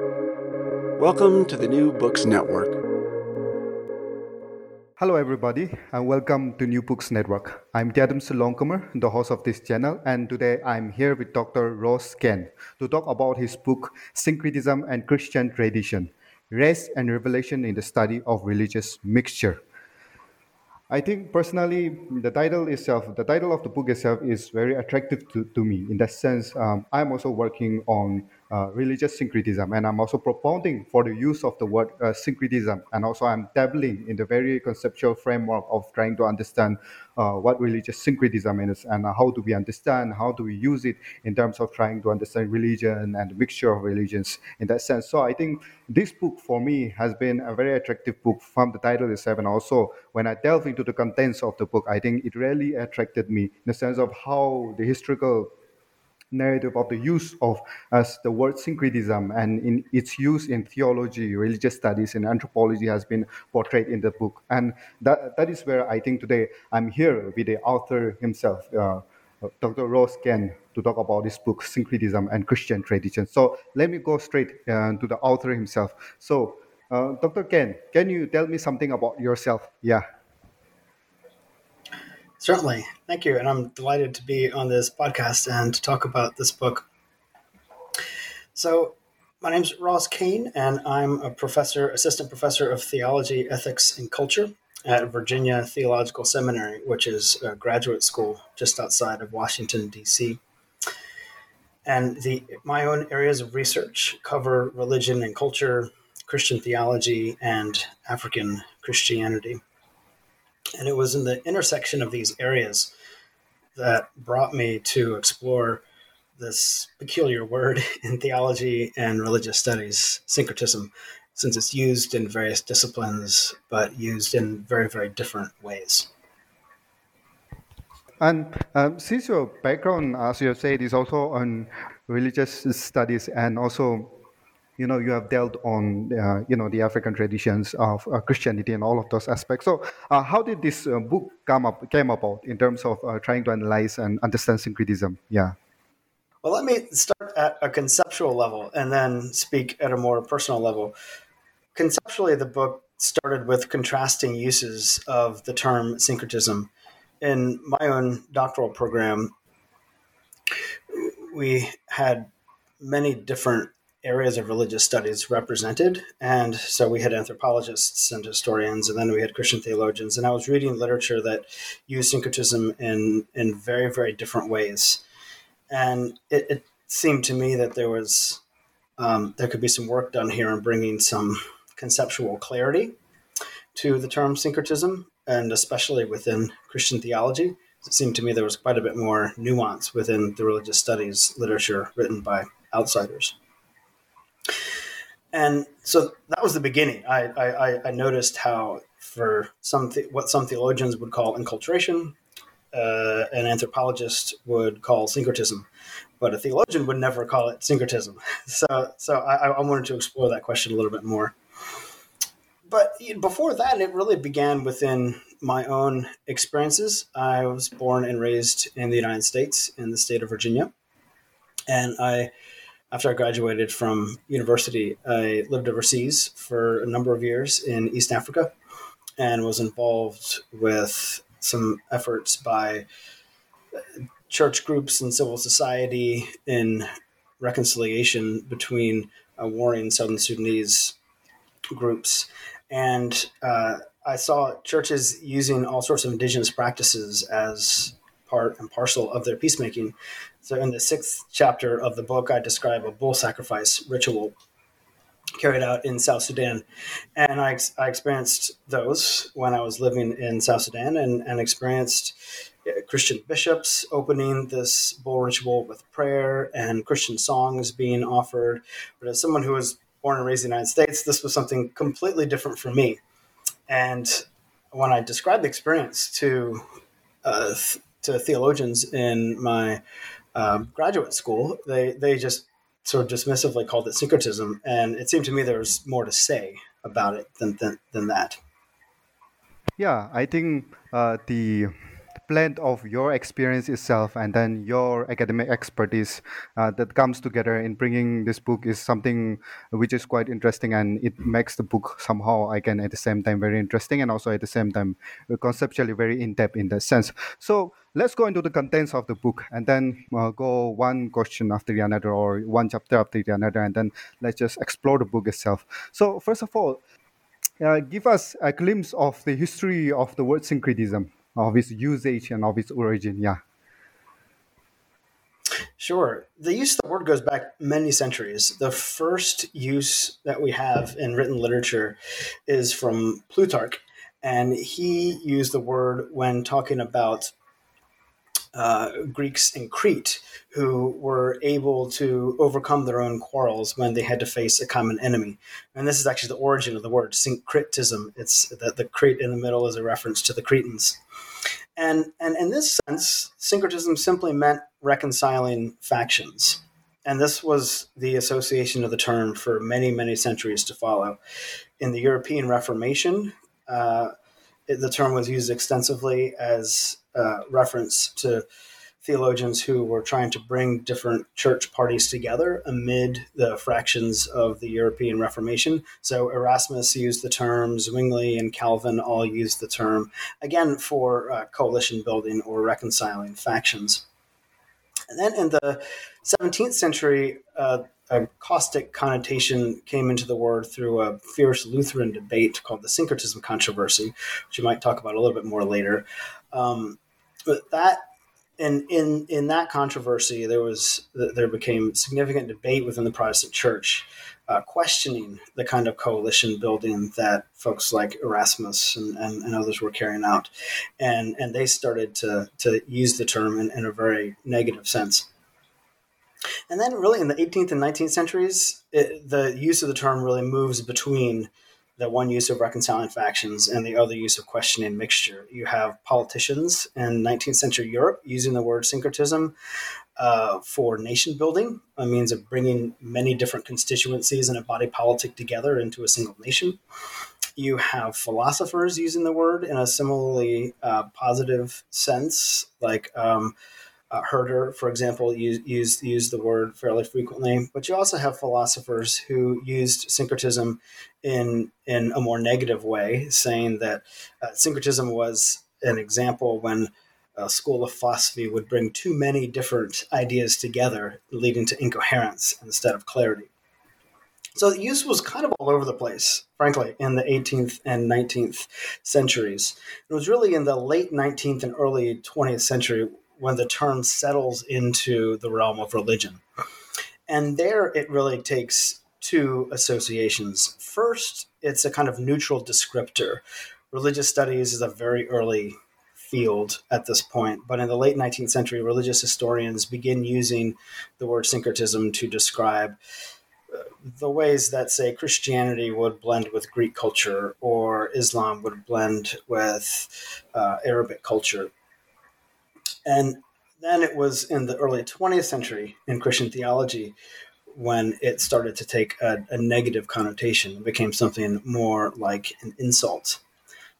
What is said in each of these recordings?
Welcome to the New Books Network. Hello, everybody, and welcome to New Books Network. I'm Gadam Longkumer, the host of this channel, and today I'm here with Dr. Ross Kane to talk about his book, Syncretism and Christian Tradition Race and Revelation in the Study of Religious Mixture. I think personally, the title itself, the title of the book itself is very attractive to, to me. In that sense, um, I'm also working on uh, religious syncretism, and I'm also propounding for the use of the word uh, syncretism, and also I'm dabbling in the very conceptual framework of trying to understand uh, what religious syncretism is and how do we understand, how do we use it in terms of trying to understand religion and the mixture of religions in that sense. So I think this book for me has been a very attractive book from the title itself, and also when I delve into the contents of the book, I think it really attracted me in the sense of how the historical narrative of the use of as the word syncretism and in its use in theology, religious studies, and anthropology has been portrayed in the book. And that, that is where I think today I'm here with the author himself, uh, Dr. Ross Kane, to talk about this book, Syncretism and Christian Tradition. So let me go straight uh, to the author himself. So, uh, Dr. Kane, can you tell me something about yourself? Yeah. Certainly. Thank you. And I'm delighted to be on this podcast and to talk about this book. So, my name is Ross Kane, and I'm a professor, assistant professor of theology, ethics, and culture at Virginia Theological Seminary, which is a graduate school just outside of Washington, D.C. And the, my own areas of research cover religion and culture, Christian theology, and African Christianity. And it was in the intersection of these areas that brought me to explore this peculiar word in theology and religious studies, syncretism, since it's used in various disciplines, but used in very, very different ways. And um, since your background, as you have said, is also on religious studies and also you know you have dealt on uh, you know the african traditions of uh, christianity and all of those aspects. So uh, how did this uh, book come up came about in terms of uh, trying to analyze and understand syncretism? Yeah. Well let me start at a conceptual level and then speak at a more personal level. Conceptually the book started with contrasting uses of the term syncretism. In my own doctoral program we had many different areas of religious studies represented. And so we had anthropologists and historians, and then we had Christian theologians. And I was reading literature that used syncretism in, in very, very different ways. And it, it seemed to me that there was um, there could be some work done here in bringing some conceptual clarity to the term syncretism, and especially within Christian theology. It seemed to me there was quite a bit more nuance within the religious studies literature written by outsiders. And so that was the beginning. I, I, I noticed how, for some th- what some theologians would call enculturation, uh, an anthropologist would call syncretism, but a theologian would never call it syncretism. So, so I, I wanted to explore that question a little bit more. But before that, it really began within my own experiences. I was born and raised in the United States, in the state of Virginia, and I after I graduated from university, I lived overseas for a number of years in East Africa and was involved with some efforts by church groups and civil society in reconciliation between uh, warring Southern Sudanese groups. And uh, I saw churches using all sorts of indigenous practices as part and parcel of their peacemaking. So, in the sixth chapter of the book, I describe a bull sacrifice ritual carried out in South Sudan. And I, I experienced those when I was living in South Sudan and, and experienced uh, Christian bishops opening this bull ritual with prayer and Christian songs being offered. But as someone who was born and raised in the United States, this was something completely different for me. And when I described the experience to uh, to theologians in my um, graduate school, they they just sort of dismissively called it syncretism, and it seemed to me there was more to say about it than than, than that. Yeah, I think uh, the blend of your experience itself and then your academic expertise uh, that comes together in bringing this book is something which is quite interesting and it makes the book somehow again at the same time very interesting and also at the same time uh, conceptually very in-depth in that sense. So let's go into the contents of the book and then uh, go one question after the another or one chapter after the another and then let's just explore the book itself. So first of all uh, give us a glimpse of the history of the word syncretism, of its usage and of its origin. Yeah. Sure. The use of the word goes back many centuries. The first use that we have in written literature is from Plutarch, and he used the word when talking about uh, Greeks in Crete who were able to overcome their own quarrels when they had to face a common enemy. And this is actually the origin of the word syncretism. It's that the Crete in the middle is a reference to the Cretans. And, and in this sense, syncretism simply meant reconciling factions. And this was the association of the term for many, many centuries to follow. In the European Reformation, uh, the term was used extensively as uh, reference to theologians who were trying to bring different church parties together amid the fractions of the European Reformation. So Erasmus used the term, Zwingli and Calvin all used the term, again, for uh, coalition building or reconciling factions. And then in the 17th century, uh, a caustic connotation came into the word through a fierce Lutheran debate called the syncretism controversy, which we might talk about a little bit more later. Um, but that in in in that controversy, there was there became significant debate within the Protestant Church, uh, questioning the kind of coalition building that folks like Erasmus and, and, and, others were carrying out, and and they started to to use the term in, in a very negative sense. And then, really, in the 18th and 19th centuries, it, the use of the term really moves between the one use of reconciling factions and the other use of questioning mixture. You have politicians in 19th century Europe using the word syncretism uh, for nation building, a means of bringing many different constituencies and a body politic together into a single nation. You have philosophers using the word in a similarly uh, positive sense, like um, uh, Herder, for example, used, used the word fairly frequently. But you also have philosophers who used syncretism in in a more negative way, saying that uh, syncretism was an example when a school of philosophy would bring too many different ideas together, leading to incoherence instead of clarity. So the use was kind of all over the place, frankly, in the 18th and 19th centuries. It was really in the late 19th and early 20th century when the term settles into the realm of religion. And there it really takes two associations. First, it's a kind of neutral descriptor. Religious studies is a very early field at this point, but in the late 19th century, religious historians begin using the word syncretism to describe uh, the ways that, say, Christianity would blend with Greek culture or Islam would blend with uh, Arabic culture. And then it was in the early 20th century in Christian theology when it started to take a, a negative connotation. It became something more like an insult.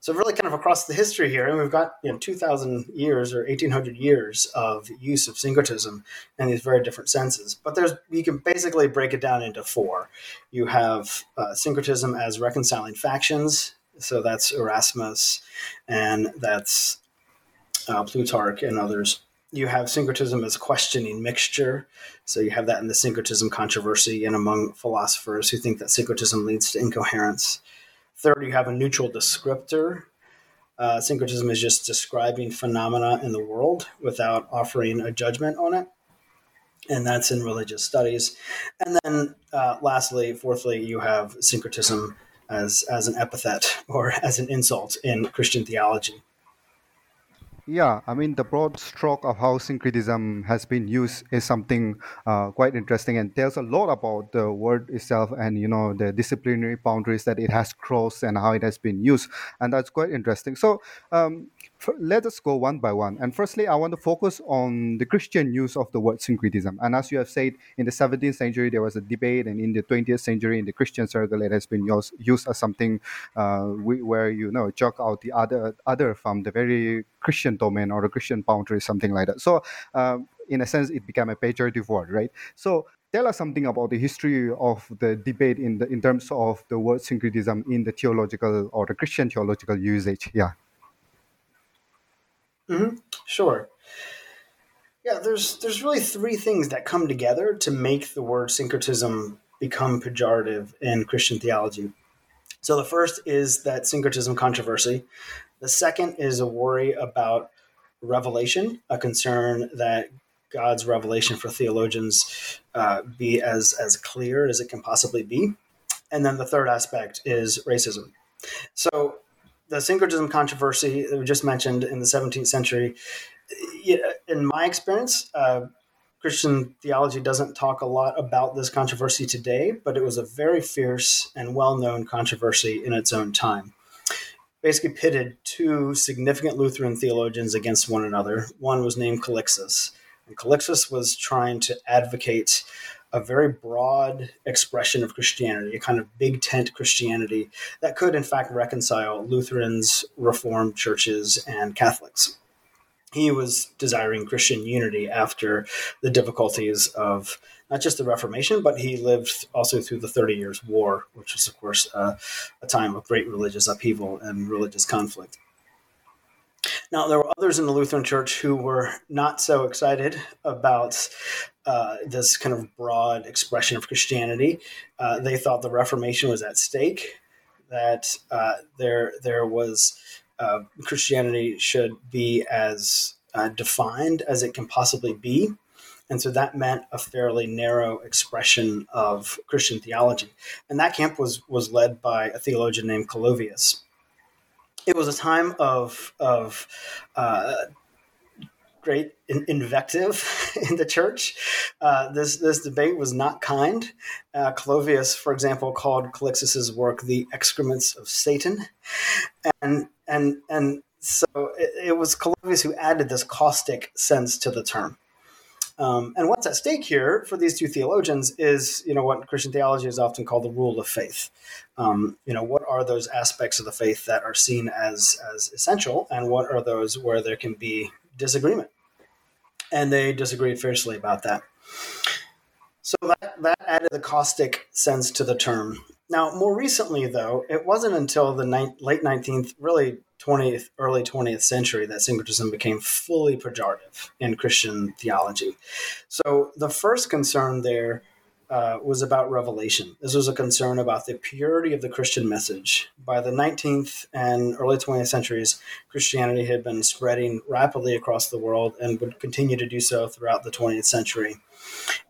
So really, kind of across the history here, and we've got you know 2,000 years or 1,800 years of use of syncretism in these very different senses. But there's you can basically break it down into four. You have uh, syncretism as reconciling factions, so that's Erasmus, and that's uh, Plutarch and others. You have syncretism as questioning mixture. So you have that in the syncretism controversy and among philosophers who think that syncretism leads to incoherence. Third, you have a neutral descriptor. Uh, syncretism is just describing phenomena in the world without offering a judgment on it. And that's in religious studies. And then, uh, lastly, fourthly, you have syncretism as, as an epithet or as an insult in Christian theology. Yeah, I mean, the broad stroke of how syncretism has been used is something uh, quite interesting and tells a lot about the word itself and, you know, the disciplinary boundaries that it has crossed and how it has been used. And that's quite interesting. So, um, let us go one by one. And firstly, I want to focus on the Christian use of the word syncretism. And as you have said, in the 17th century, there was a debate, and in the 20th century, in the Christian circle, it has been used, as something uh, where you know joke out the other other from the very Christian domain or the Christian boundary, something like that. So, um, in a sense, it became a pejorative word, right? So, tell us something about the history of the debate in the in terms of the word syncretism in the theological or the Christian theological usage. Yeah. Mm-hmm. Sure. Yeah, there's there's really three things that come together to make the word syncretism become pejorative in Christian theology. So the first is that syncretism controversy. The second is a worry about revelation, a concern that God's revelation for theologians uh, be as as clear as it can possibly be. And then the third aspect is racism. So the syncretism controversy that we just mentioned in the 17th century, in my experience, uh, Christian theology doesn't talk a lot about this controversy today, but it was a very fierce and well known controversy in its own time. Basically, pitted two significant Lutheran theologians against one another. One was named Calixtus, and Calixtus was trying to advocate a very broad expression of Christianity, a kind of big tent Christianity that could, in fact, reconcile Lutherans, Reformed churches, and Catholics. He was desiring Christian unity after the difficulties of not just the Reformation, but he lived also through the Thirty Years' War, which was, of course, uh, a time of great religious upheaval and religious conflict. Now, there were others in the Lutheran Church who were not so excited about uh, this kind of broad expression of Christianity. Uh, they thought the Reformation was at stake, that uh, there there was uh, Christianity should be as uh, defined as it can possibly be. And so that meant a fairly narrow expression of Christian theology. And that camp was, was led by a theologian named Calovius it was a time of of uh, great in- invective in the church. Uh, this this debate was not kind. Uh, Calovius, for example, called Calixtus's work the excrements of Satan, and and and so it, it was Calovius who added this caustic sense to the term. Um, and what's at stake here for these two theologians is, you know, what Christian theology is often called the rule of faith. Um, you know, what are those aspects of the faith that are seen as as essential, and what are those where there can be disagreement? And they disagreed fiercely about that. So that, that added the caustic sense to the term. Now, more recently, though, it wasn't until the ni- late 19th, really 20th, early 20th century that syncretism became fully pejorative in Christian theology. So the first concern there uh, was about revelation. This was a concern about the purity of the Christian message. By the 19th and early 20th centuries, Christianity had been spreading rapidly across the world and would continue to do so throughout the 20th century.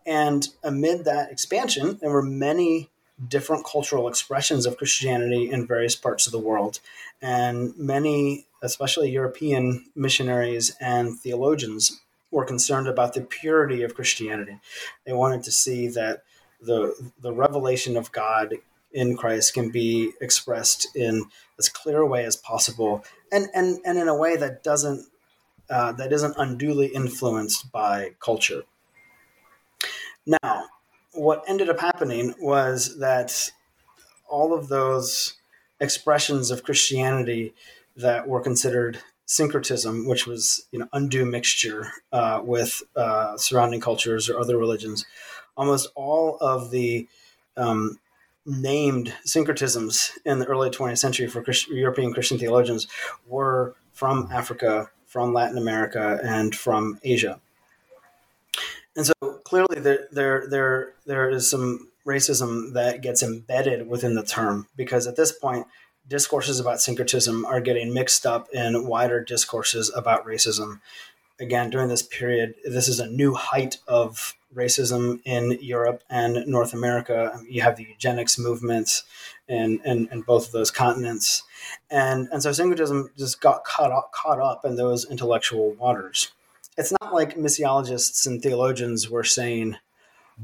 And amid that expansion, there were many different cultural expressions of Christianity in various parts of the world. And many, especially European missionaries and theologians, were concerned about the purity of Christianity. They wanted to see that the, the revelation of God in Christ can be expressed in as clear a way as possible and, and, and in a way that doesn't uh, that isn't unduly influenced by culture. Now, what ended up happening was that all of those expressions of Christianity that were considered syncretism, which was you know undue mixture uh, with uh, surrounding cultures or other religions, almost all of the um, named syncretisms in the early 20th century for Christ- European Christian theologians were from Africa, from Latin America, and from Asia. And so clearly there there there there is some racism that gets embedded within the term because at this point discourses about syncretism are getting mixed up in wider discourses about racism. Again, during this period, this is a new height of racism in Europe and North America. You have the eugenics movement in, in, in both of those continents. And, and so syncretism just got caught up, caught up in those intellectual waters it's not like missiologists and theologians were saying,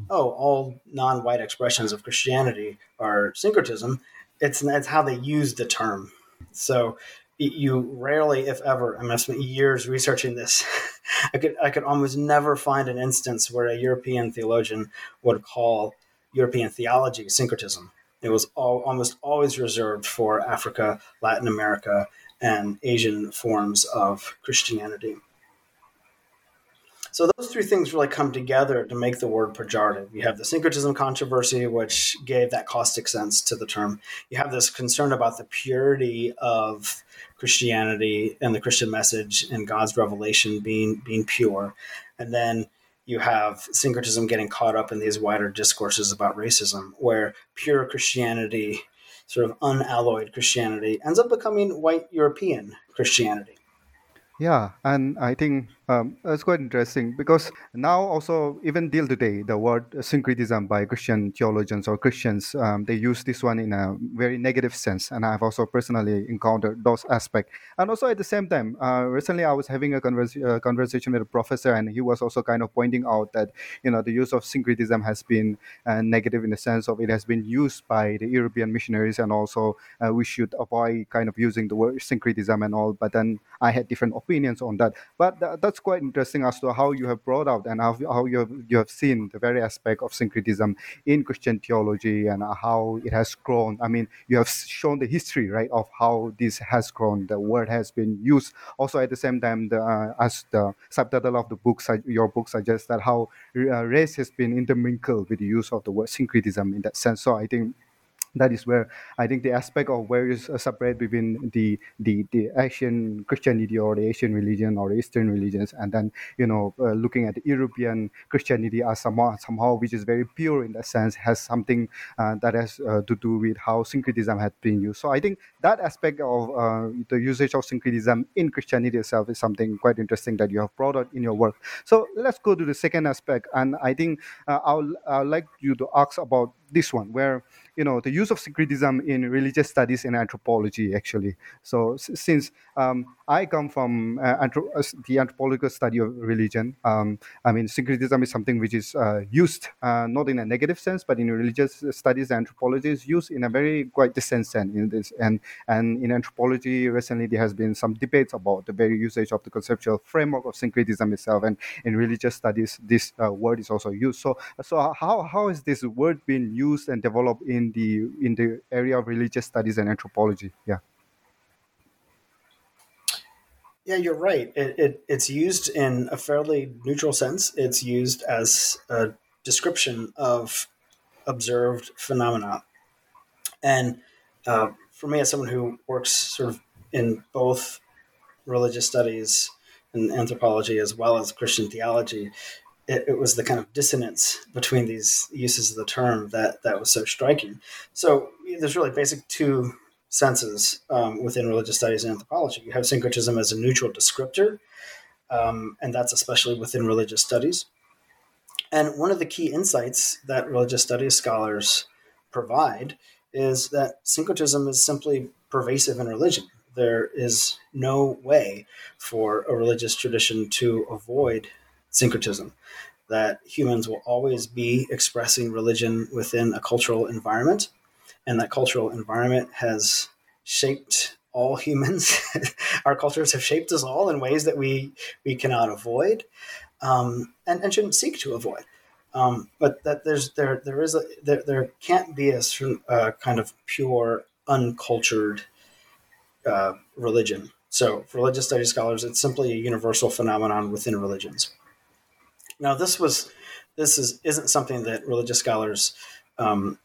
oh, all non white expressions of Christianity are syncretism. It's, it's how they use the term. So, you rarely, if ever, I mean, I spent years researching this. I could I could almost never find an instance where a European theologian would call European theology syncretism. It was all, almost always reserved for Africa, Latin America, and Asian forms of Christianity. So those three things really come together to make the word pejorative. You have the syncretism controversy, which gave that caustic sense to the term. You have this concern about the purity of Christianity and the Christian message and God's revelation being being pure, and then you have syncretism getting caught up in these wider discourses about racism, where pure Christianity, sort of unalloyed Christianity, ends up becoming white European Christianity. Yeah, and I think um, it's quite interesting because now also even till today the word syncretism by Christian theologians or Christians um, they use this one in a very negative sense, and I've also personally encountered those aspects. And also at the same time, uh, recently I was having a converse, uh, conversation with a professor, and he was also kind of pointing out that you know the use of syncretism has been uh, negative in the sense of it has been used by the European missionaries, and also uh, we should avoid kind of using the word syncretism and all. But then I had different opinions on that. But th- that's quite interesting as to how you have brought out and how, how you, have, you have seen the very aspect of syncretism in Christian theology and how it has grown. I mean, you have shown the history, right, of how this has grown. The word has been used. Also, at the same time, the, uh, as the subtitle of the book, your book suggests that how uh, race has been intermingled with the use of the word syncretism in that sense. So I think that is where I think the aspect of where is separate between the, the the Asian Christianity or the Asian religion or Eastern religions, and then you know uh, looking at the European Christianity as somehow somehow which is very pure in that sense has something uh, that has uh, to do with how syncretism had been used. So I think that aspect of uh, the usage of syncretism in Christianity itself is something quite interesting that you have brought out in your work. So let's go to the second aspect, and I think uh, I'll, I'd like you to ask about this one where you know the use of syncretism in religious studies and anthropology actually. So since um, i come from uh, anthro- uh, the anthropological study of religion um, i mean syncretism is something which is uh, used uh, not in a negative sense but in religious studies anthropology is used in a very quite distant sense in this. And and in anthropology recently there has been some debates about the very usage of the conceptual framework of syncretism itself. And in religious studies this uh, word is also used. So so how, how is this word being used and developed in the in the area of religious studies and anthropology. Yeah. Yeah, you're right. It, it, it's used in a fairly neutral sense. It's used as a description of observed phenomena. And uh, for me, as someone who works sort of in both religious studies and anthropology as well as Christian theology, it, it, was the kind of dissonance between these uses of the term that that was so striking. So there's really basic two senses um, within religious studies and anthropology. You have syncretism as a neutral descriptor, um, and that's especially within religious studies. And one of the key insights that religious studies scholars provide is that syncretism is simply pervasive in religion. There is no way for a religious tradition to avoid syncretism that humans will always be expressing religion within a cultural environment and that cultural environment has shaped all humans. Our cultures have shaped us all in ways that we we cannot avoid um, and, and shouldn't seek to avoid. Um, but that there's there there is a there, there can't be a uh, kind of pure uncultured uh, religion. So for religious studies scholars it's simply a universal phenomenon within religions now, this was this is isn't something that religious scholars um,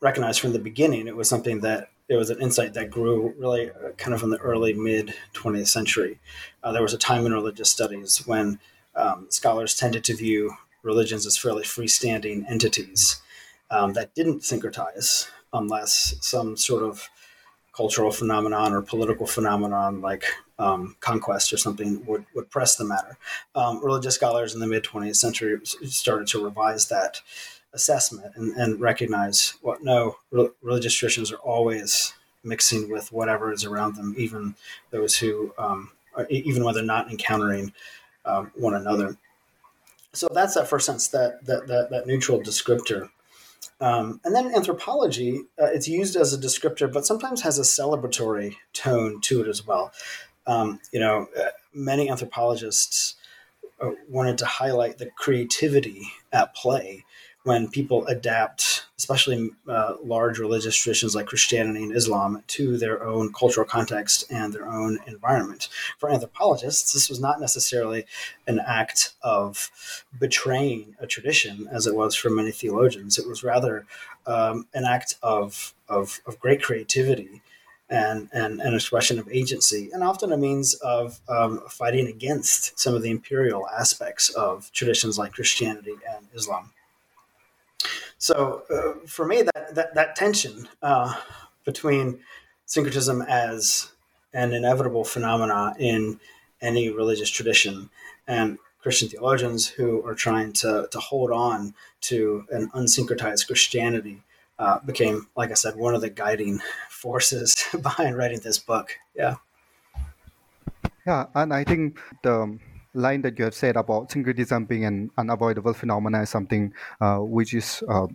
recognized from the beginning. It was something that it was an insight that grew really uh, kind of in the early mid 20th century. Uh, there was a time in religious studies when um, scholars tended to view religions as fairly freestanding entities um, that didn't syncretize unless some sort of cultural phenomenon or political phenomenon like um, conquest or something would, would press the matter. Um, religious scholars in the mid 20th century started to revise that assessment and, and recognize what no, re- religious traditions are always mixing with whatever is around them, even those who, um, are, even when they're not encountering um, one another. So that's that first sense, that, that, that, that neutral descriptor. Um, and then anthropology, uh, it's used as a descriptor, but sometimes has a celebratory tone to it as well. Um, you know, uh, many anthropologists uh, wanted to highlight the creativity at play when people adapt, especially uh, large religious traditions like Christianity and Islam, to their own cultural context and their own environment. For anthropologists, this was not necessarily an act of betraying a tradition, as it was for many theologians. It was rather um, an act of, of, of great creativity and, and an expression of agency, and often a means of um, fighting against some of the imperial aspects of traditions like Christianity and Islam. So uh, for me, that that, that tension uh, between syncretism as an inevitable phenomena in any religious tradition and Christian theologians who are trying to, to hold on to an unsyncretized Christianity uh, became, like I said, one of the guiding forces behind writing this book. Yeah. Yeah, and I think the line that you have said about syncretism being an unavoidable phenomenon is something uh, which is uh,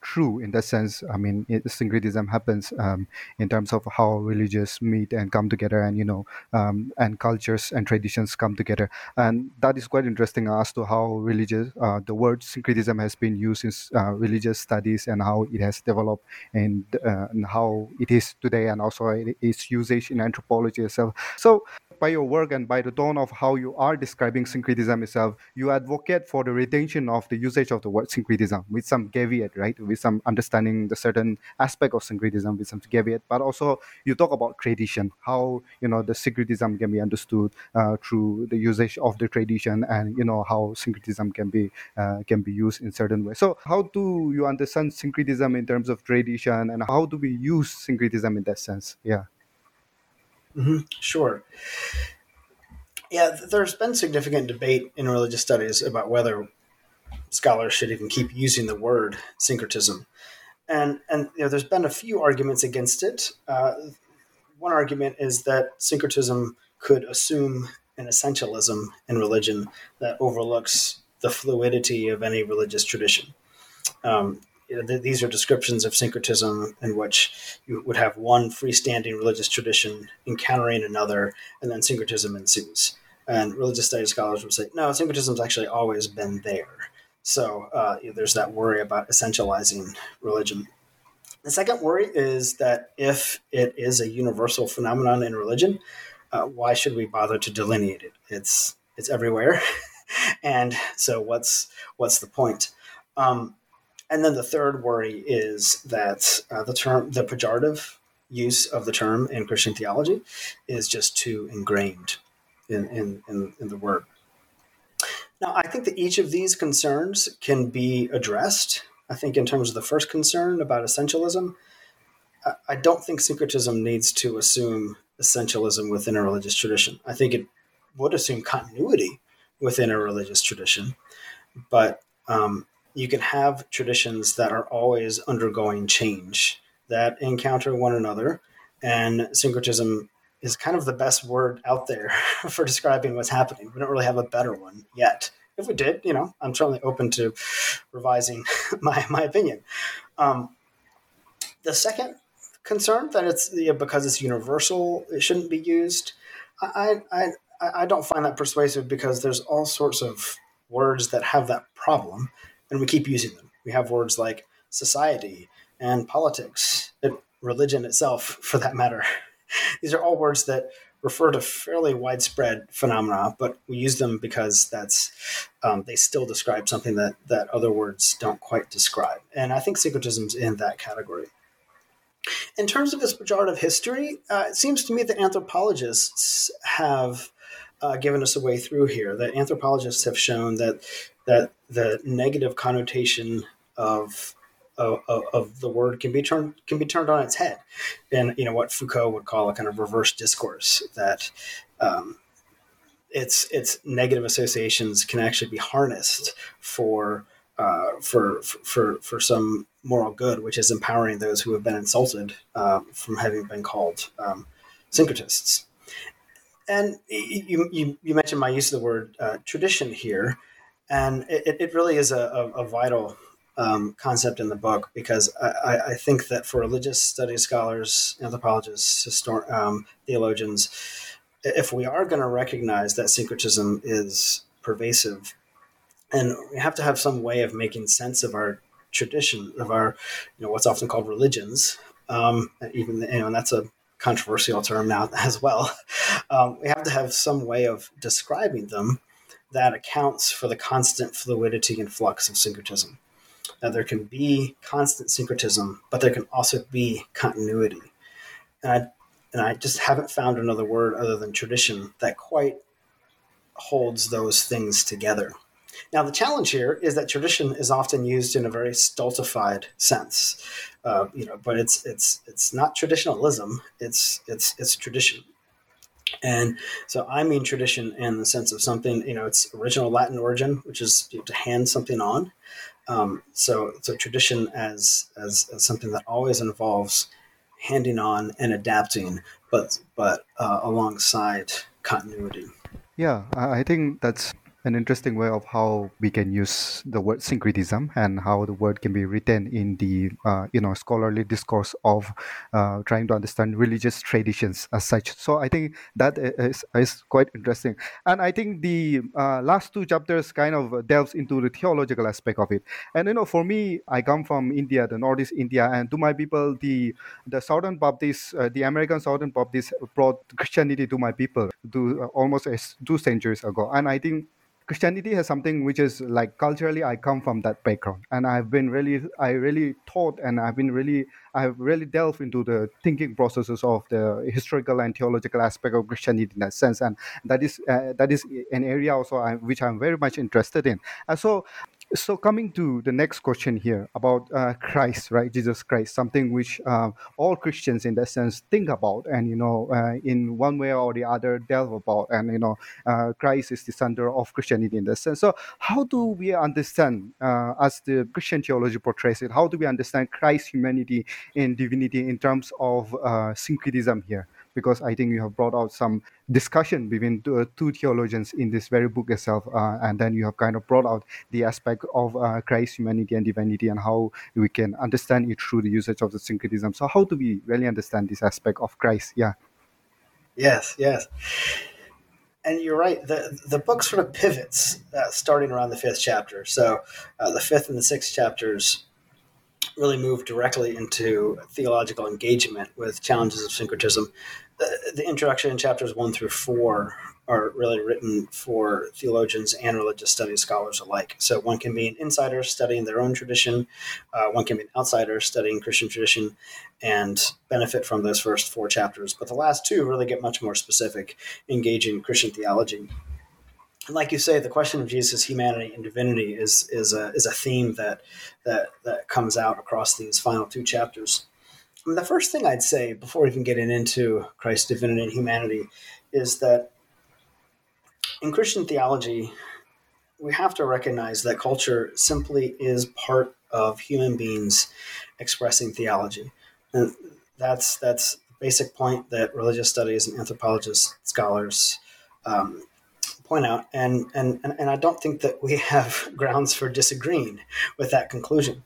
true in that sense. I mean, it, syncretism happens um, in terms of how religious meet and come together, and you know, um, and cultures and traditions come together, and that is quite interesting as to how religious uh, the word syncretism has been used in uh, religious studies and how it has developed and, uh, and how it is today, and also its usage in anthropology itself. So by your work and by the tone of how you are describing syncretism itself, you advocate for the retention of the usage of the word syncretism with some caveat, right? With some understanding the certain aspect of syncretism with some caveat, but also you talk about tradition, how you know the syncretism can be understood uh, through the usage of the tradition, and you know how syncretism can be uh, can be used in certain ways. So, how do you understand syncretism in terms of tradition, and how do we use syncretism in that sense? Yeah. Mm-hmm. Sure. Yeah, there's been significant debate in religious studies about whether scholars should even keep using the word syncretism, and and you know, there's been a few arguments against it. Uh, one argument is that syncretism could assume an essentialism in religion that overlooks the fluidity of any religious tradition. Um, th- these are descriptions of syncretism in which you would have one freestanding religious tradition encountering another, and then syncretism ensues. And religious studies scholars would say, no, syncretism's actually always been there. So uh, you know, there's that worry about essentializing religion. The second worry is that if it is a universal phenomenon in religion, uh, why should we bother to delineate it? It's it's everywhere, and so what's what's the point? Um, and then the third worry is that uh, the term, the pejorative use of the term in Christian theology is just too ingrained in, in, in, in the word. Now, I think that each of these concerns can be addressed. I think, in terms of the first concern about essentialism, I don't think syncretism needs to assume essentialism within a religious tradition. I think it would assume continuity within a religious tradition, but um, you can have traditions that are always undergoing change that encounter one another. And syncretism is kind of the best word out there for describing what's happening. We don't really have a better one yet. If we did you know i'm certainly open to revising my, my opinion. Um, the second concern that it's because it's universal it shouldn't be used I, I i don't find that persuasive because there's all sorts of words that have that problem and we keep using them. We have words like society and politics, and religion itself, for that matter. These are all words that refer to fairly widespread phenomena, but we use them because that's um, they still describe something that that other words don't quite describe. And I think syncretism's in that category. In terms of its pejorative history, uh, it seems to me that anthropologists have uh, given us a way through here. That anthropologists have shown that that the negative connotation of of, of, the word can be turned can be turned on its head, and you know what Foucault would call a kind of reverse discourse that um, its its negative associations can actually be harnessed for uh, for for for some moral good, which is empowering those who have been insulted uh, from having been called um, syncretists. And you, you, you mentioned my use of the word uh, tradition here. And it, it really is a, a, a vital um, concept in the book because I, I, think that for religious studies scholars, anthropologists, histor- um, theologians, if we are going to recognize that syncretism is pervasive, and we have to have some way of making sense of our tradition, of our, you know, what's often called religions, um, even you know, and that's a controversial term now as well. Um, we have to have some way of describing them that accounts for the constant fluidity and flux of syncretism. Now, there can be constant syncretism, but there can also be continuity. And I, and I just haven't found another word other than tradition that quite holds those things together. Now, the challenge here is that tradition is often used in a very stultified sense, uh, you know, but it's it's it's not traditionalism; it's it's it's tradition. And so I mean tradition in the sense of something, you know, it's original Latin origin, which is to hand something on. Um, so, so tradition as, as, as something that always involves handing on and adapting, but but uh, alongside continuity. Yeah, I think that's an interesting way of how we can use the word syncretism and how the word can be written in the uh, you know scholarly discourse of uh, trying to understand religious traditions as such. So I think that is, is quite interesting, and I think the uh, last two chapters kind of delves into the theological aspect of it. And you know, for me, I come from India, the Northeast India, and to my people, the the Southern Baptists, uh, the American Southern Baptists brought Christianity to my people to uh, almost two centuries ago, and I think Christianity has something which is like culturally I come from that background. And I've been really I really taught and I've been really I've really delved into the thinking processes of the historical and theological aspect of Christianity in that sense. And that is uh, that is an area also I, which I'm very much interested in. And so so coming to the next question here about uh, christ right? Jesus christ something which uh, all christians in that sense think about and you know uh, in one way or the other delve about and you know uh, christ is the center of christianity in that sense. So how do we understand uh, as the christian theology portrays it how do we understand christ's humanity and divinity in terms of uh, syncretism here because I think you have brought out some discussion between two, uh, two theologians in this very book itself, uh, and then you have kind of brought out the aspect of uh, Christ's humanity and divinity and how we can understand it through the usage of the syncretism. So, how do we really understand this aspect of Christ? Yeah. Yes. Yes. And you're right. the The book sort of pivots, uh, starting around the fifth chapter. So, uh, the fifth and the sixth chapters really move directly into theological engagement with challenges of syncretism the, the introduction in chapters one through four are really written for theologians and religious studies scholars alike. So one can be an insider studying their own tradition, uh, one can be an outsider studying Christian tradition and benefit from those first four chapters. But the last two really get much more specific, engaging Christian theology. Like you say, the question of Jesus' humanity and divinity is is a is a theme that that that comes out across these final two chapters the first thing I'd say before even getting into Christ's divinity and humanity is that in Christian theology, we have to recognize that culture simply is part of human beings expressing theology. And that's that's basic point that religious studies and anthropologists, scholars um, point out. And, and, and, I don't think that we have grounds for disagreeing with that conclusion.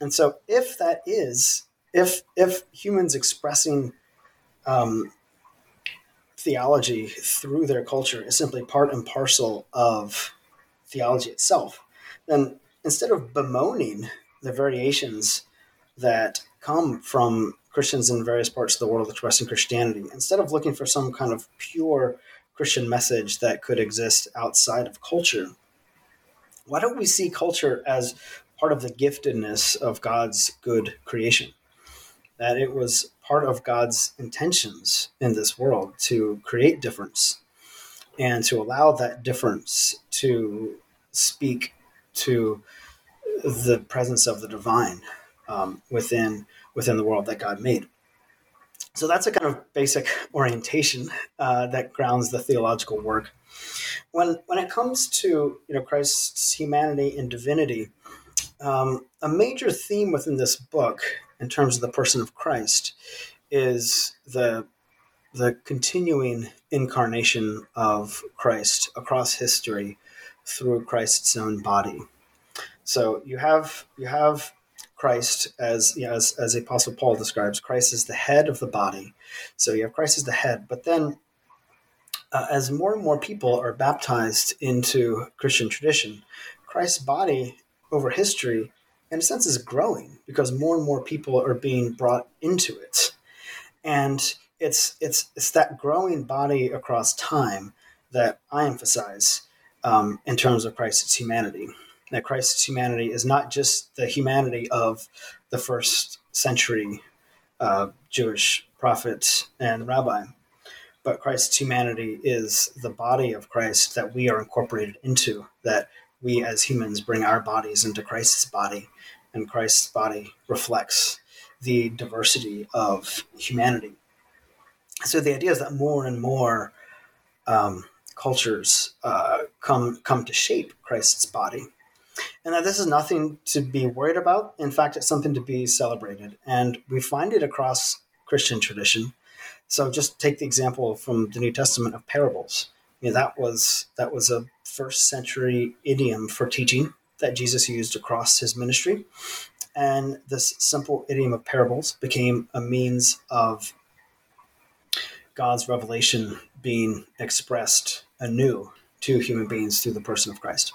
And so, if that is if if humans expressing um, theology through their culture is simply part and parcel of theology itself, then instead of bemoaning the variations that come from Christians in various parts of the world expressing Christianity, instead of looking for some kind of pure Christian message that could exist outside of culture, why don't we see culture as part of the giftedness of God's good creation? that it was part of God's intentions in this world to create difference and to allow that difference to speak to the presence of the divine um, within within the world that God made. So that's a kind of basic orientation uh, that grounds the theological work. When when it comes to you know Christ's humanity and divinity, um, a major theme within this book in terms of the person of Christ is the the continuing incarnation of Christ across history through Christ's own body. So you have you have Christ as you know, as as Apostle Paul describes, Christ is the head of the body. So you have Christ as the head, but then uh, as more and more people are baptized into Christian tradition, Christ's body over history, in a sense, is growing because more and more people are being brought into it, and it's it's it's that growing body across time that I emphasize um, in terms of Christ's humanity. That Christ's humanity is not just the humanity of the first century uh, Jewish prophet and rabbi, but Christ's humanity is the body of Christ that we are incorporated into, that we as humans bring our bodies into Christ's body, and Christ's body reflects the diversity of humanity. So the idea is that more and more um, cultures uh, come come to shape Christ's body, and that this is nothing to be worried about. In fact, it's something to be celebrated, and we find it across Christian tradition. So just take the example from the New Testament of parables. You know, that was that was a first century idiom for teaching that Jesus used across his ministry. And this simple idiom of parables became a means of God's revelation being expressed anew to human beings through the person of Christ.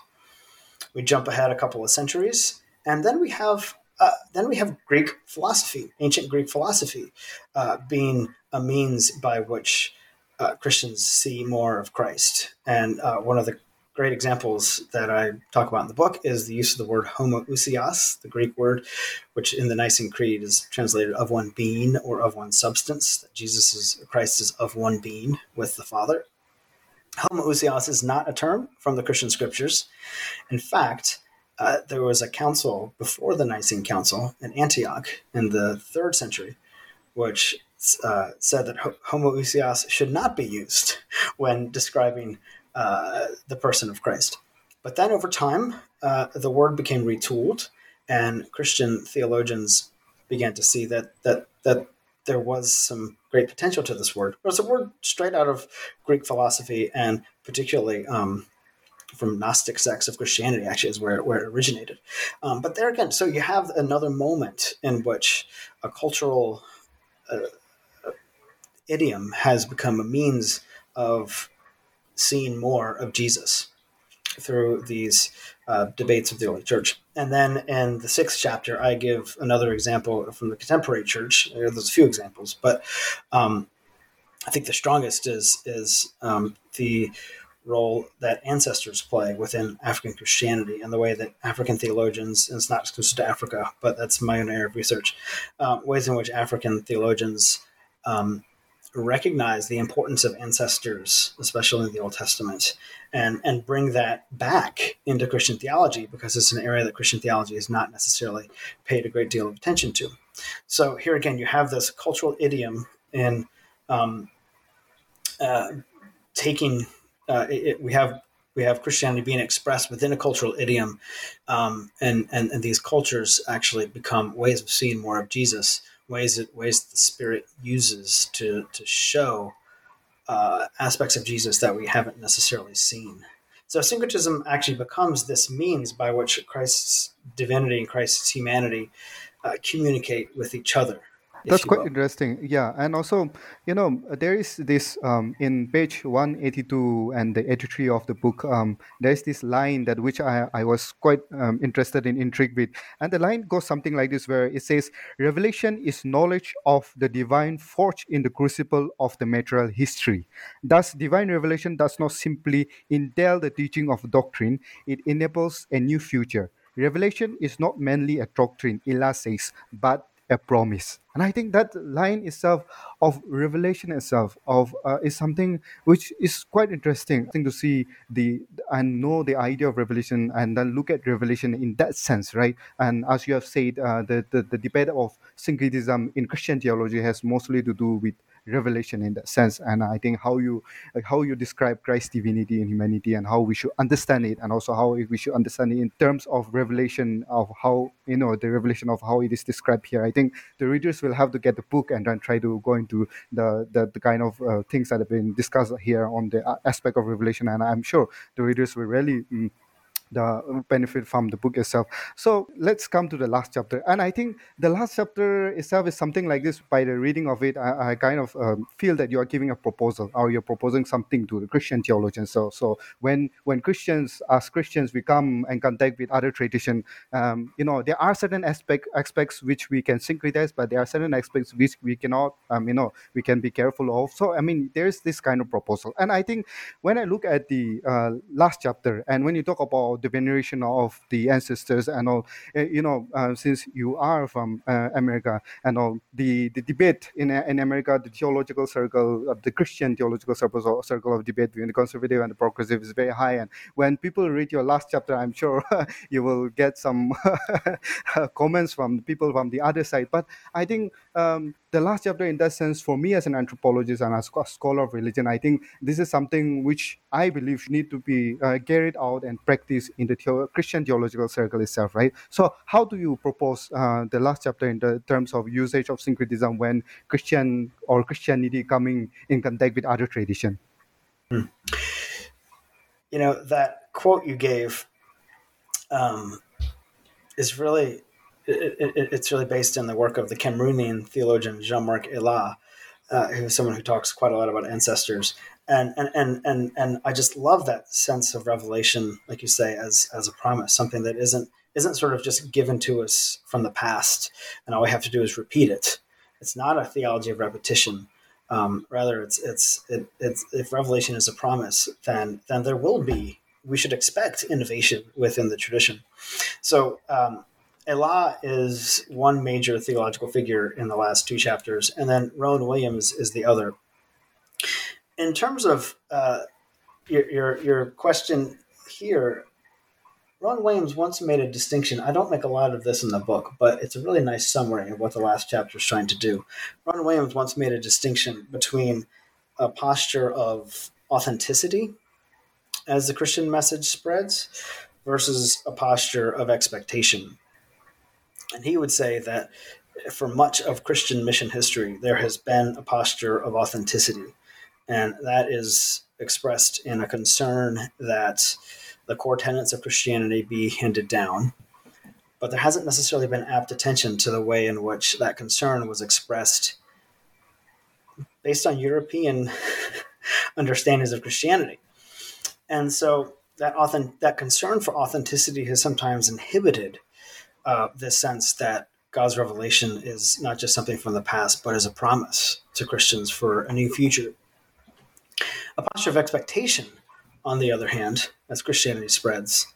We jump ahead a couple of centuries, and then we have uh, then we have Greek philosophy, ancient Greek philosophy, uh, being a means by which uh, Christians see more of Christ. And uh, one of the great examples that I talk about in the book is the use of the word homoousios, the Greek word, which in the Nicene Creed is translated of one being or of one substance. That Jesus is Christ is of one being with the Father. Homoousios is not a term from the Christian scriptures. In fact, uh, there was a council before the Nicene Council in Antioch in the third century, which uh, said that homoousios should not be used when describing uh, the person of Christ. But then over time, uh, the word became retooled, and Christian theologians began to see that that that there was some great potential to this word. It was a word straight out of Greek philosophy, and particularly um, from Gnostic sects of Christianity, actually, is where, where it originated. Um, but there again, so you have another moment in which a cultural uh, idiom has become a means of seeing more of Jesus through these uh, debates of the early church. And then in the sixth chapter, I give another example from the contemporary church. There's a few examples, but um, I think the strongest is is um, the role that ancestors play within African Christianity and the way that African theologians, and it's not exclusive to Africa, but that's my own area of research, uh, ways in which African theologians um, recognize the importance of ancestors, especially in the Old Testament, and and bring that back into Christian theology because it's an area that Christian theology has not necessarily paid a great deal of attention to. So here again, you have this cultural idiom in um, uh, taking. Uh, it, we have we have Christianity being expressed within a cultural idiom, um, and, and and these cultures actually become ways of seeing more of Jesus ways that ways that the Spirit uses to to show uh, aspects of Jesus that we haven't necessarily seen. So syncretism actually becomes this means by which Christ's divinity and Christ's humanity uh, communicate with each other that's quite interesting. Yeah, and also, you know, there is this um, in page one eighty two and the eighty three of the book. Um, there is this line that which I I was quite um, interested in, intrigued with, and the line goes something like this, where it says, "Revelation is knowledge of the divine forged in the crucible of the material history. Thus, divine revelation does not simply entail the teaching of doctrine; it enables a new future." Revelation is not merely a doctrine, Éla says, but a promise and i think that line itself of revelation itself of uh, is something which is quite interesting thing to see the and know the idea of revelation and then look at revelation in that sense right? And as you have said uh, the, the the debate of syncretism in christian theology has mostly to do with revelation in that sense. And i think how you like how you describe christ's divinity and humanity and how we should understand it and also how we should understand it in terms of revelation of how you know the revelation of how it is described here. I think the readers will have to get the book and then try to go into the the, the kind of uh, things that have been discussed here on the uh, aspect of revelation. And i'm sure the readers will really mm, the benefit from the book itself. So let's come to the last chapter. And I think the last chapter itself is something like this. By the reading of it, I, I kind of um, feel that you are giving a proposal or you're proposing something to the Christian theologians. So, so when when Christians, as Christians, we come and contact with other tradition, um, you know, there are certain aspect aspects which we can syncretize, but there are certain aspects which we cannot, um, you know, we can be careful of. So, I mean, there's this kind of proposal. And I think when I look at the uh, last chapter, and when you talk about the veneration of the ancestors and all, uh, you know, uh, since you are from uh, America and all, the, the debate in, in America, the theological circle, the Christian theological circle, circle of debate between the conservative and the progressive is very high. And when people read your last chapter, I'm sure you will get some comments from people from the other side. But I think um, the last chapter, in that sense, for me as an anthropologist and as a scholar of religion, I think this is something which I believe need to be uh, carried out and practiced in the theo- Christian theological circle itself, right? So, how do you propose uh, the last chapter in the terms of usage of syncretism when Christian or Christianity coming in contact with other tradition? Hmm. You know that quote you gave um, is really it, it, it's really based in the work of the Cameroonian theologian Jean-Marc Éla, uh, who's someone who talks quite a lot about ancestors. And, and, and, and, and I just love that sense of revelation, like you say, as, as a promise, something that isn't, isn't sort of just given to us from the past, and all we have to do is repeat it. It's not a theology of repetition. Um, rather, it's, it's, it, it's, if revelation is a promise, then, then there will be, we should expect innovation within the tradition. So, um, Éla is one major theological figure in the last two chapters, and then Rowan Williams is the other. In terms of uh, your, your, your question here, Rowan Williams once made a distinction. I don't make a lot of this in the book, but it's a really nice summary of what the last chapter is trying to do. Rowan Williams once made a distinction between a posture of authenticity as the Christian message spreads versus a posture of expectation and he would say that for much of Christian mission history, there has been a posture of authenticity. And that is expressed in a concern that the core tenets of Christianity be handed down. But there hasn't necessarily been apt attention to the way in which that concern was expressed based on European understandings of Christianity. And so that, that concern for authenticity has sometimes inhibited uh, this sense that God's revelation is not just something from the past, but is a promise to Christians for a new future. A posture of expectation, on the other hand, as Christianity spreads,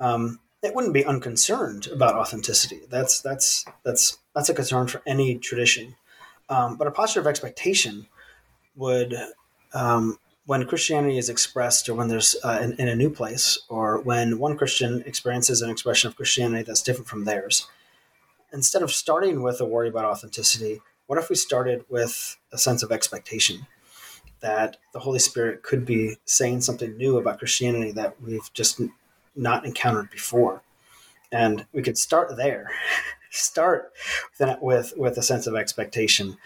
um, it wouldn't be unconcerned about authenticity. That's that's that's that's a concern for any tradition. Um, but a posture of expectation would um, when Christianity is expressed, or when there's uh, in, in, a new place, or when one Christian experiences an expression of Christianity that's different from theirs, instead of starting with a worry about authenticity, what if we started with a sense of expectation that the Holy Spirit could be saying something new about Christianity that we've just not encountered before? And we could start there. start with with a sense of expectation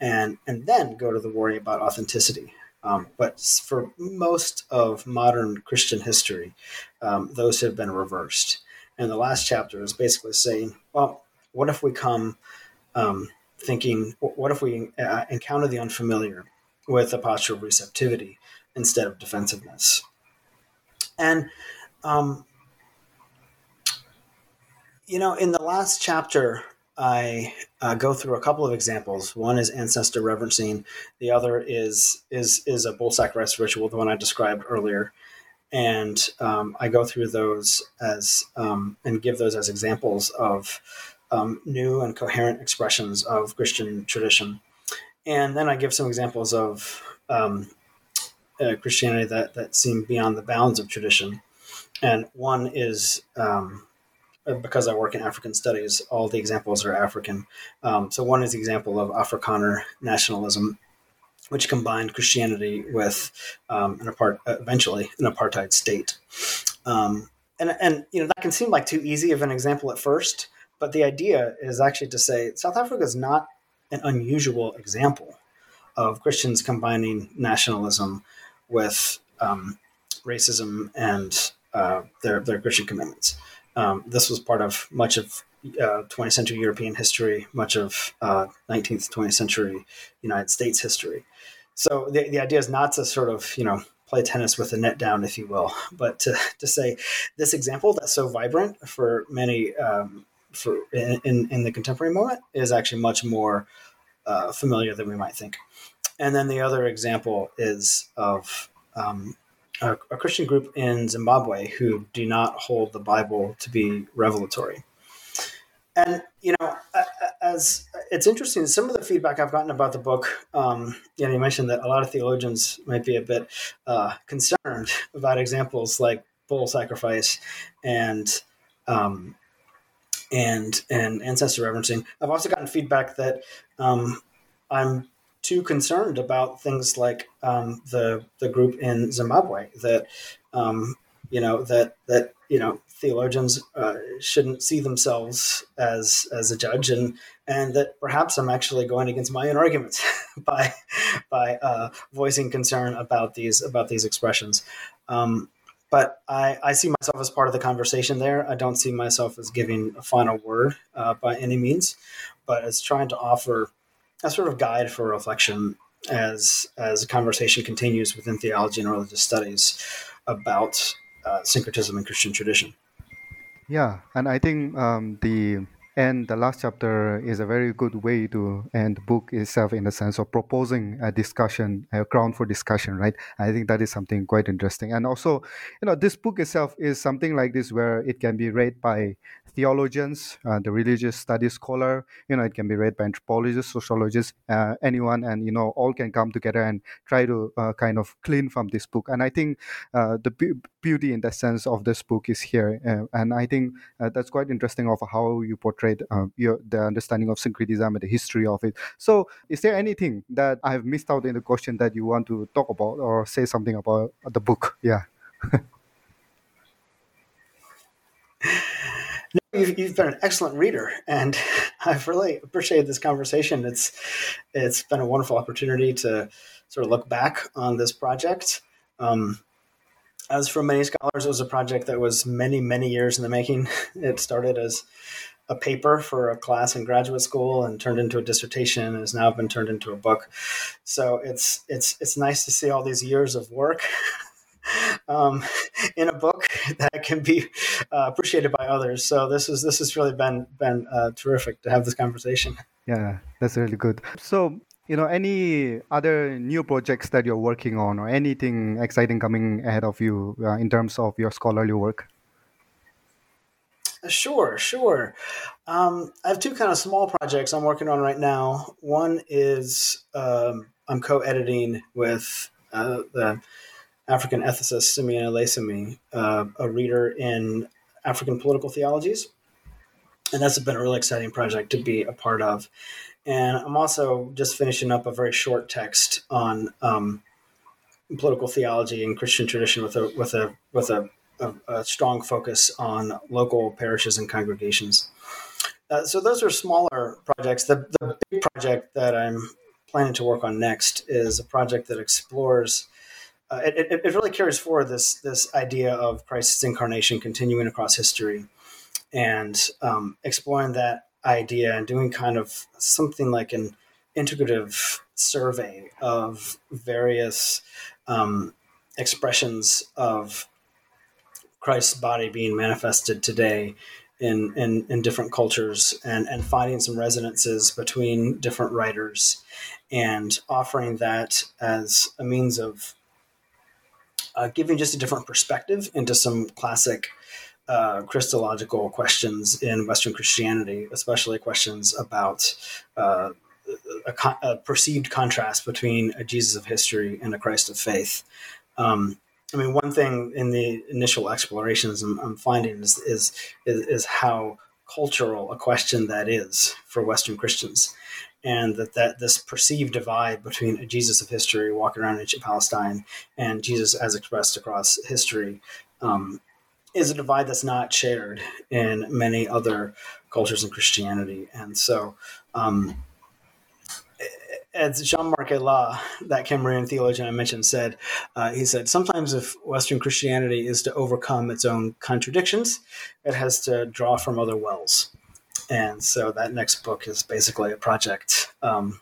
and and then go to the worry about authenticity um, but for most of modern Christian history, um, those have been reversed. And the last chapter is basically saying, well, what if we come um, thinking, what if we uh, encounter the unfamiliar with a posture of receptivity instead of defensiveness? And, um, you know, in the last chapter, I uh, go through a couple of examples. One is ancestor reverencing. The other is is is a bull sacrifice ritual, the one I described earlier. And um, I go through those as um, and give those as examples of um, new and coherent expressions of Christian tradition. And then I give some examples of um, uh, Christianity that that seem beyond the bounds of tradition. And one is um, because I work in African studies, all the examples are African. Um, so one is the example of Afrikaner nationalism, which combined Christianity with um, an apart, uh, eventually an apartheid state. Um, and, and you know that can seem like too easy of an example at first, but the idea is actually to say South Africa is not an unusual example of Christians combining nationalism with um, racism and uh, their their Christian commitments. Um, this was part of much of uh, 20th century European history, much of uh, 19th, 20th century United States history. So the, the idea is not to sort of, you know, play tennis with the net down, if you will, but to, to say this example that's so vibrant for many um, for in, in, in, the contemporary moment is actually much more uh, familiar than we might think. And then the other example is of um, a, Christian group in Zimbabwe who do not hold the Bible to be revelatory. And you know, as it's interesting, some of the feedback I've gotten about the book, um, you know, you mentioned that a lot of theologians might be a bit uh, concerned about examples like bull sacrifice and um, and and ancestor reverencing. I've also gotten feedback that um, I'm too concerned about things like um, the the group in Zimbabwe that um, you know that that you know theologians uh, shouldn't see themselves as as a judge and and that perhaps I'm actually going against my own arguments by by uh, voicing concern about these about these expressions. Um, but I, I see myself as part of the conversation there. I don't see myself as giving a final word uh, by any means, but as trying to offer a sort of guide for reflection as as a conversation continues within theology and religious studies about uh, syncretism and Christian tradition. Yeah, and I think um, the and the last chapter is a very good way to end the book itself in the sense of proposing a discussion, a ground for discussion, right? I think that is something quite interesting. And also, you know, this book itself is something like this where it can be read by theologians, uh, the religious studies scholar. You know, it can be read by anthropologists, sociologists, uh, anyone, and you know, all can come together and try to uh, kind of clean from this book. And I think uh, the be- beauty in the sense of this book is here, uh, and I think uh, that's quite interesting of how you portrayed your the understanding of syncretism and the history of it. So, is there anything that I have missed out in the question that you want to talk about or say something about the book? Yeah. You've, you've been an excellent reader, and I've really appreciated this conversation. It's it's been a wonderful opportunity to sort of look back on this project. Um, as for many scholars, it was a project that was many, many years in the making. It started as a paper for a class in graduate school and turned into a dissertation and has now been turned into a book. So it's it's it's nice to see all these years of work um, in a book that can be uh, appreciated by others. So this is this has really been been uh, terrific to have this conversation. Yeah, that's really good. So you know any other new projects that you're working on or anything exciting coming ahead of you uh, in terms of your scholarly work Sure, sure. Um, I have two kind of small projects I'm working on right now. One is um, I'm co-editing with uh, the African ethicist Simeon Ilesanmi, uh, a reader in African political theologies. And that's been a really exciting project to be a part of. And I'm also just finishing up a very short text on um, political theology and Christian tradition with a with a with a, a, a strong focus on local parishes and congregations. Uh, so those are smaller projects. The, the big project that I'm planning to work on next is a project that explores uh, it, it, really carries forward this this idea of Christ's incarnation continuing across history, and um, exploring that idea and doing kind of something like an integrative survey of various um, expressions of Christ's body being manifested today in, in, in different cultures and, and finding some resonances between different writers and offering that as a means of uh, giving just a different perspective into some classic uh, Christological questions in Western Christianity, especially questions about uh, a, a, perceived contrast between a Jesus of history and a Christ of faith. Um, I mean, one thing in the initial explorations I'm, I'm finding is, is, is is how cultural a question that is for Western Christians and that, that this perceived divide between a Jesus of history walking around ancient Palestine and Jesus as expressed across history um, is a divide that's not shared in many other cultures in Christianity. And so, um, as Jean-Marc Éla, that Cameroonian theologian I mentioned, said, uh, he said, sometimes if Western Christianity is to overcome its own contradictions, it has to draw from other wells. And so that next book is basically a project um,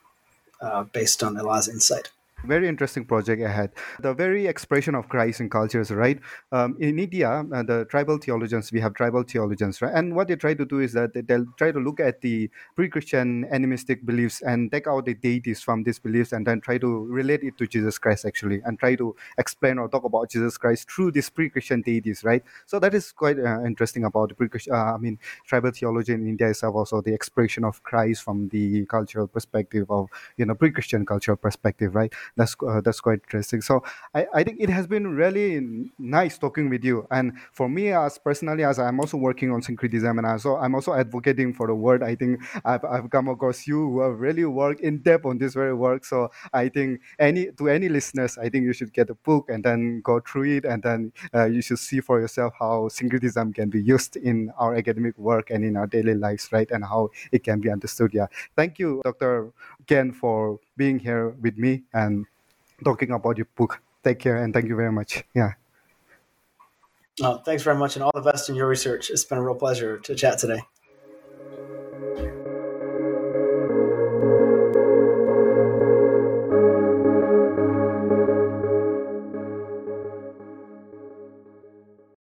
uh, based on Éla's insight very interesting project ahead. The very expression of Christ in cultures, right? Um, in India, uh, the tribal theologians, we have tribal theologians, right? And what they try to do is that they'll try to look at the pre-Christian animistic beliefs and take out the deities from these beliefs and then try to relate it to Jesus Christ, actually, and try to explain or talk about Jesus Christ through these pre-Christian deities, right? So that is quite uh, interesting about the pre-Christian. Uh, I mean, tribal theology in India itself also the expression of Christ from the cultural perspective of you know pre-Christian cultural perspective, right? That's uh, that's quite interesting. So I, I think it has been really nice talking with you. And for me as personally as i'm also working on syncretism and also i'm also advocating for the word i think i've, I've come across you who have really worked in depth on this very work. So i think any to any listeners i think you should get a book and then go through it. And then uh, you should see for yourself how syncretism can be used in our academic work and in our daily lives right? And how it can be understood yeah. Thank you dr again for being here with me and talking about your book. Take care and thank you very much. Yeah. Oh, thanks very much, and all the best in your research. It's been a real pleasure to chat today.